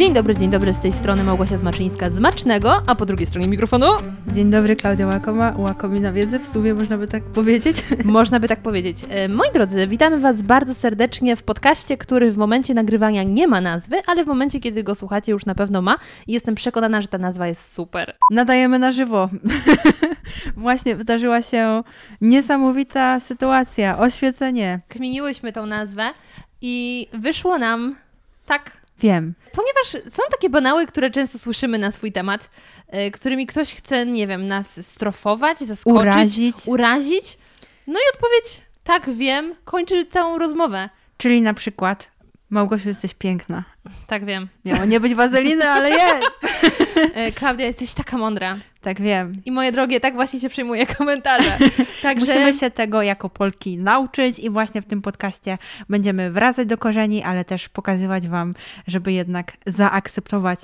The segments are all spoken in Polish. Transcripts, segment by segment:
Dzień dobry, dzień dobry, z tej strony Małgosia Zmaczyńska z Macznego, a po drugiej stronie mikrofonu Dzień dobry, Klaudia Łakoma, Łakomina Wiedzy, w sumie można by tak powiedzieć. można by tak powiedzieć. E, moi drodzy, witamy Was bardzo serdecznie w podcaście, który w momencie nagrywania nie ma nazwy, ale w momencie, kiedy go słuchacie już na pewno ma i jestem przekonana, że ta nazwa jest super. Nadajemy na żywo. Właśnie wydarzyła się niesamowita sytuacja, oświecenie. Kminiłyśmy tą nazwę i wyszło nam tak Wiem. Ponieważ są takie banały, które często słyszymy na swój temat, y, którymi ktoś chce, nie wiem, nas strofować, zaskoczyć, urazić. urazić. No i odpowiedź, tak wiem, kończy całą rozmowę. Czyli na przykład, Małgosiu, jesteś piękna. Tak wiem. Miało nie być wazeliny, ale jest. E, Klaudia, jesteś taka mądra. Tak wiem. I moje drogie, tak właśnie się przyjmuje komentarze. Także... Musimy się tego jako Polki nauczyć i właśnie w tym podcaście będziemy wracać do korzeni, ale też pokazywać Wam, żeby jednak zaakceptować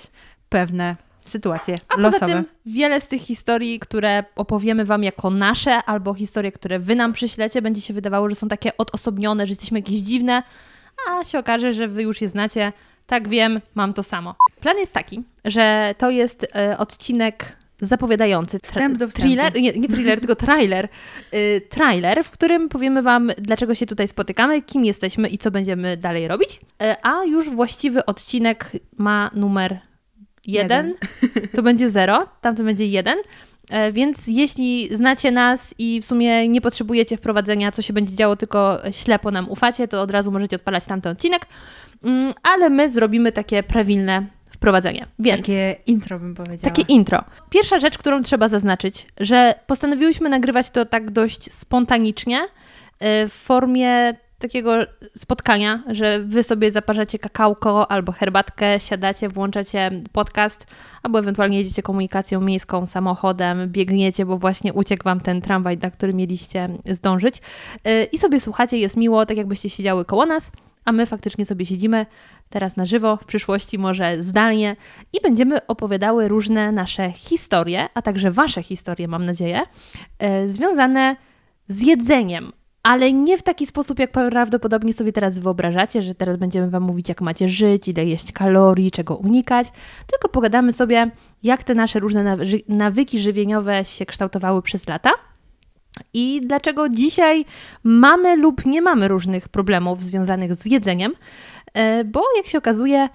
pewne sytuacje A losowe. Poza tym wiele z tych historii, które opowiemy Wam jako nasze, albo historie, które Wy nam przyślecie, będzie się wydawało, że są takie odosobnione, że jesteśmy jakieś dziwne, a się okaże, że Wy już je znacie. Tak wiem, mam to samo. Plan jest taki, że to jest e, odcinek zapowiadający. Wstęp do wstępu. Thriller, nie, nie thriller, tylko trailer. Y, trailer, w którym powiemy Wam, dlaczego się tutaj spotykamy, kim jesteśmy i co będziemy dalej robić. Y, a już właściwy odcinek ma numer jeden. jeden. To będzie zero, tamto będzie jeden. Y, więc jeśli znacie nas i w sumie nie potrzebujecie wprowadzenia, co się będzie działo, tylko ślepo nam ufacie, to od razu możecie odpalać tamten odcinek. Mm, ale my zrobimy takie prawilne wprowadzenie. Więc, takie intro bym powiedziała. Takie intro. Pierwsza rzecz, którą trzeba zaznaczyć, że postanowiłyśmy nagrywać to tak dość spontanicznie, y, w formie takiego spotkania, że wy sobie zaparzacie kakałko albo herbatkę, siadacie, włączacie podcast, albo ewentualnie jedziecie komunikacją miejską, samochodem, biegniecie, bo właśnie uciekł wam ten tramwaj, na który mieliście zdążyć y, i sobie słuchacie, jest miło, tak jakbyście siedziały koło nas a my faktycznie sobie siedzimy teraz na żywo, w przyszłości może zdalnie i będziemy opowiadały różne nasze historie, a także Wasze historie, mam nadzieję, e, związane z jedzeniem. Ale nie w taki sposób, jak prawdopodobnie sobie teraz wyobrażacie, że teraz będziemy Wam mówić, jak macie żyć, ile jeść kalorii, czego unikać, tylko pogadamy sobie, jak te nasze różne nawyki żywieniowe się kształtowały przez lata i dlaczego dzisiaj mamy lub nie mamy różnych problemów związanych z jedzeniem, e, bo jak się okazuje,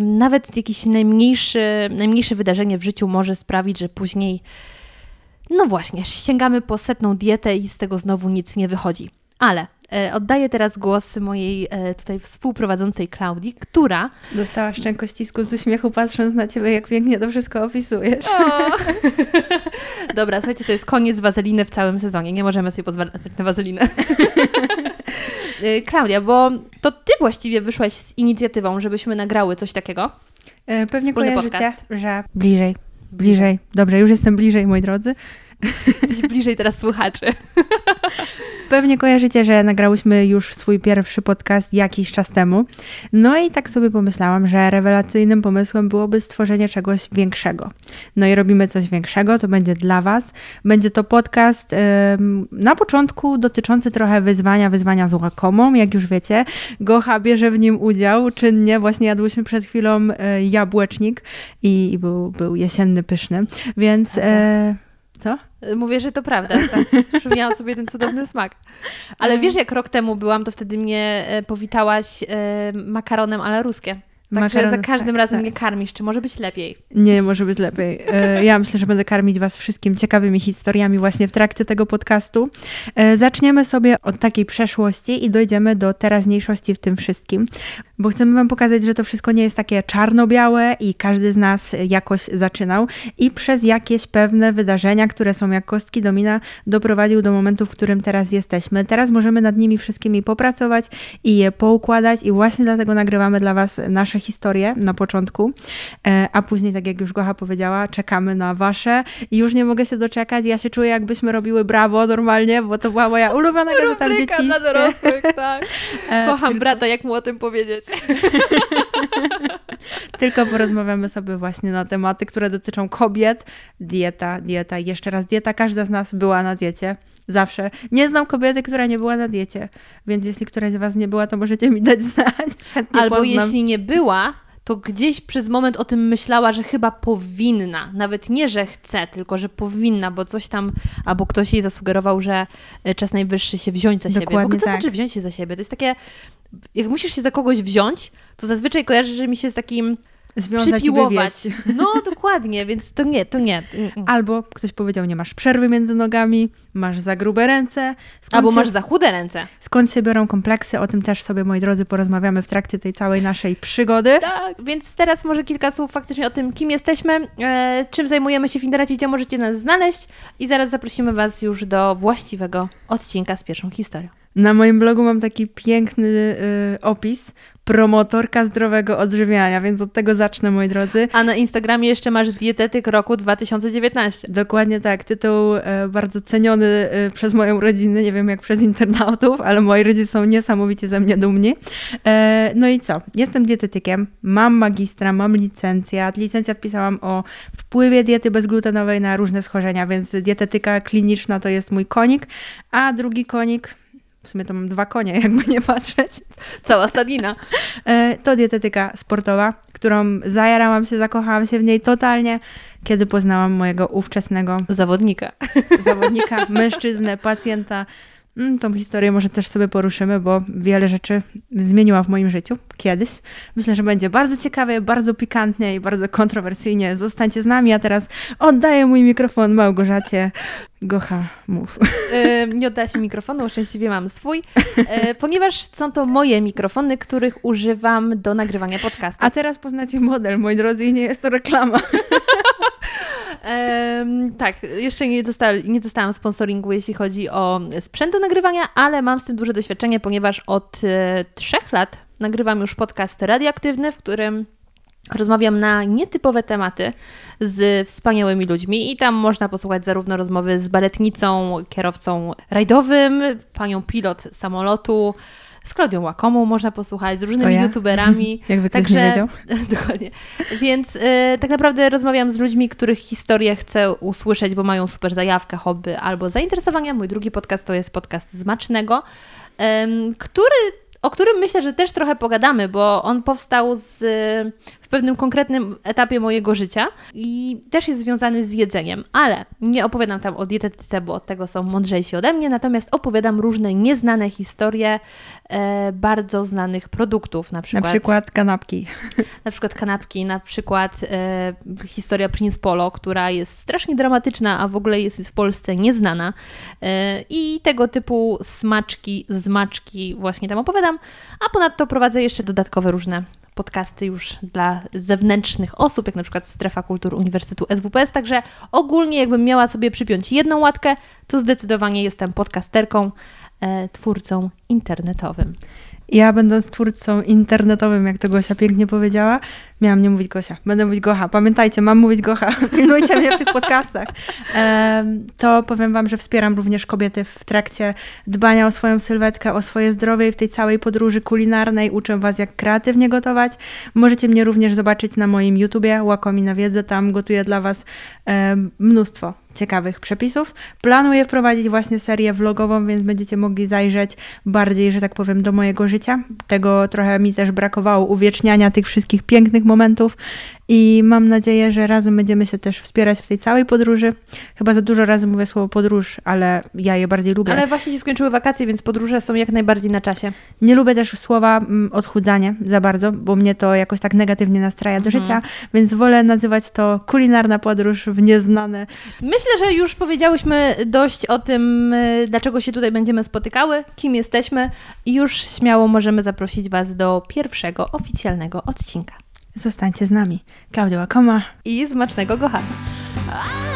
nawet jakieś najmniejsze, najmniejsze wydarzenie w życiu może sprawić, że później, no właśnie, sięgamy po setną dietę i z tego znowu nic nie wychodzi. Ale E, oddaję teraz głos mojej e, tutaj współprowadzącej Klaudii, która... Dostała szczękościsku z uśmiechu patrząc na Ciebie, jak pięknie to wszystko opisujesz. Dobra, słuchajcie, to jest koniec wazeliny w całym sezonie. Nie możemy sobie pozwalać na wazelinę. E, Klaudia, bo to Ty właściwie wyszłaś z inicjatywą, żebyśmy nagrały coś takiego. Pewnie Wspólny kojarzycie, podcast. że bliżej, bliżej. Dobrze, już jestem bliżej, moi drodzy. Jesteś bliżej teraz słuchaczy. Pewnie kojarzycie, że nagrałyśmy już swój pierwszy podcast jakiś czas temu. No i tak sobie pomyślałam, że rewelacyjnym pomysłem byłoby stworzenie czegoś większego. No i robimy coś większego, to będzie dla Was. Będzie to podcast ym, na początku dotyczący trochę wyzwania, wyzwania z łakomą, jak już wiecie. Gocha bierze w nim udział czynnie. Właśnie jadłyśmy przed chwilą y, jabłecznik i, i, był, był jesienny, pyszny. Więc... Y, co? Mówię, że to prawda. Tak, przypomniałam sobie ten cudowny smak. Ale mm. wiesz, jak rok temu byłam, to wtedy mnie e, powitałaś e, makaronem ale ruskie. Także za każdym tak, razem tak. mnie karmisz. Czy może być lepiej? Nie, może być lepiej. E, ja myślę, że będę karmić Was wszystkim ciekawymi historiami właśnie w trakcie tego podcastu. E, zaczniemy sobie od takiej przeszłości i dojdziemy do teraźniejszości w tym wszystkim, bo chcemy Wam pokazać, że to wszystko nie jest takie czarno-białe i każdy z nas jakoś zaczynał i przez jakieś pewne wydarzenia, które są jak kostki domina, doprowadził do momentu, w którym teraz jesteśmy. Teraz możemy nad nimi wszystkimi popracować i je poukładać i właśnie dlatego nagrywamy dla Was nasze historie na początku, e, a później, tak jak już Gocha powiedziała, czekamy na wasze i już nie mogę się doczekać. Ja się czuję, jakbyśmy robiły brawo normalnie, bo to była moja ulubiona gazeta w dzieciństwie. dla dorosłych, tak. E, Kocham brata, jak mu o tym powiedzieć. tylko porozmawiamy sobie właśnie na tematy, które dotyczą kobiet. Dieta, dieta, jeszcze raz dieta. Każda z nas była na diecie. Zawsze. Nie znam kobiety, która nie była na diecie, więc jeśli któraś z Was nie była, to możecie mi dać znać. Chętnie Albo poznam. jeśli nie była, to gdzieś przez moment o tym myślała, że chyba powinna. Nawet nie, że chce, tylko że powinna, bo coś tam, albo ktoś jej zasugerował, że e, czas najwyższy się wziąć za Dokładnie siebie. Bo co tak. znaczy wziąć się za siebie? To jest takie, jak musisz się za kogoś wziąć, to zazwyczaj kojarzy mi się z takim Związać i przypiłować. wywieźć. No dokładnie, więc to nie, to nie. Mm, mm. Albo ktoś powiedział, nie masz przerwy między nogami, masz za grube ręce. Albo się, masz za chude ręce. Skąd się biorą kompleksy? O tym też sobie, moi drodzy, porozmawiamy w trakcie tej całej naszej przygody. Tak, więc teraz może kilka słów faktycznie o tym, kim jesteśmy, e, czym zajmujemy się w internecie, gdzie możecie nas znaleźć i zaraz zaprosimy Was już do właściwego odcinka z pierwszą historią. Na moim blogu mam taki piękny y, opis promotorka zdrowego odżywiania, więc od tego zacznę, moi drodzy. A na Instagramie jeszcze masz dietetyk roku 2019. Dokładnie tak. Tytuł e, bardzo ceniony e, przez moją rodzinę, nie wiem jak przez internautów, ale moi rodzice są niesamowicie ze mnie dumni. E, no i co? Jestem dietetykiem, mam magistra, mam licencjat. Licencjat pisałam o wpływie diety bezglutenowej na różne schorzenia, więc dietetyka kliniczna to jest mój konik, a drugi konik, w sumie to mam dwa konie, jakby nie patrzeć, Cała stadnina. E, to dietetyka sportowa, którą zajarałam się, zakochałam się w niej totalnie, kiedy poznałam mojego ówczesnego Zawodnika. zawodnika, mężczyznę, pacjenta. Mm, Tą historię może też sobie poruszymy, bo wiele rzeczy zmieniła w moim życiu kiedyś. Myślę, że będzie bardzo ciekawie, bardzo pikantnie i bardzo kontrowersyjnie. Zostańcie z nami, a teraz oddaję mój mikrofon Małgorzacie. Gocha, mów. E, nie oddałaś mi mikrofonu, szczęśliwie mam swój, e, ponieważ są to moje mikrofony, których używam do nagrywania podcastu. A teraz poznacie model, moi drodzy, i nie jest to reklama. Em, tak, jeszcze nie, dosta, nie dostałam sponsoringu, jeśli chodzi o sprzęt do nagrywania, ale mam z tym duże doświadczenie, ponieważ od e, trzech lat nagrywam już podcast radioaktywny, w którym rozmawiam na nietypowe tematy z wspaniałymi ludźmi i tam można posłuchać zarówno rozmowy z baletnicą, kierowcą rajdowym, panią pilot samolotu, z Klaudią Łakomą można posłuchać, z różnymi ja. youtuberami. Jakby ktoś nie wiedział. Dokładnie. Więc y, tak naprawdę rozmawiam z ludźmi, których historię chcę usłyszeć, bo mają super zajawkę, hobby albo zainteresowania. Mój drugi podcast to jest podcast Zmacznego, ym, który, o którym myślę, że też trochę pogadamy, bo on powstał z, w pewnym konkretnym etapie mojego życia i też jest związany z jedzeniem, ale nie opowiadam tam o dietetyce, bo od tego są mądrzejsi ode mnie, natomiast opowiadam różne nieznane historie e, bardzo znanych produktów, na przykład Na przykład kanapki. na przykład kanapki, na przykład e, historia Prince Polo, która jest strasznie dramatyczna, a w ogóle jest w Polsce nieznana. E, I tego typu smaczki, zmaczki właśnie tam opowiadam, a ponadto prowadzę jeszcze dodatkowe różne podcasty już dla zewnętrznych osób, jak na przykład Strefa Kultur Uniwersytetu SWPS, także ogólnie jakbym miała sobie przypiąć jedną łatkę, to zdecydowanie jestem podcasterką, twórcą internetowym. Ja będąc twórcą internetowym, jak to Gosia pięknie powiedziała, miałam nie mówić Gosia, będę mówić Gocha. Pamiętajcie, mam mówić Gocha, pilnujcie mnie w tych podcastach. To powiem Wam, że wspieram również kobiety w trakcie dbania o swoją sylwetkę, o swoje zdrowie i w tej całej podróży kulinarnej uczę Was, jak kreatywnie gotować. Możecie mnie również zobaczyć na moim YouTubie, Łakomi na wiedzę, tam gotuję dla Was mnóstwo ciekawych przepisów. Planuję wprowadzić właśnie serię vlogową, więc będziecie mogli zajrzeć bardziej, że tak powiem, do mojego życia. Tego trochę mi też brakowało, uwieczniania tych wszystkich pięknych momentów i mam nadzieję, że razem będziemy się też wspierać w tej całej podróży. Chyba za dużo razy mówię słowo podróż, ale ja je bardziej lubię. Ale właśnie się skończyły wakacje, więc podróże są jak najbardziej na czasie. Nie lubię też słowa mm, odchudzanie za bardzo, bo mnie to jakoś tak negatywnie nastraja do życia, więc wolę nazywać to kulinarna podróż w nieznane. Myślę, że już powiedziałyśmy dość o tym, y, dlaczego się tutaj będziemy spotykały, kim jesteśmy i już śmiało możemy zaprosić Was do pierwszego oficjalnego odcinka. Zostańcie z nami. Klaudia Łakoma. I smacznego gocha. I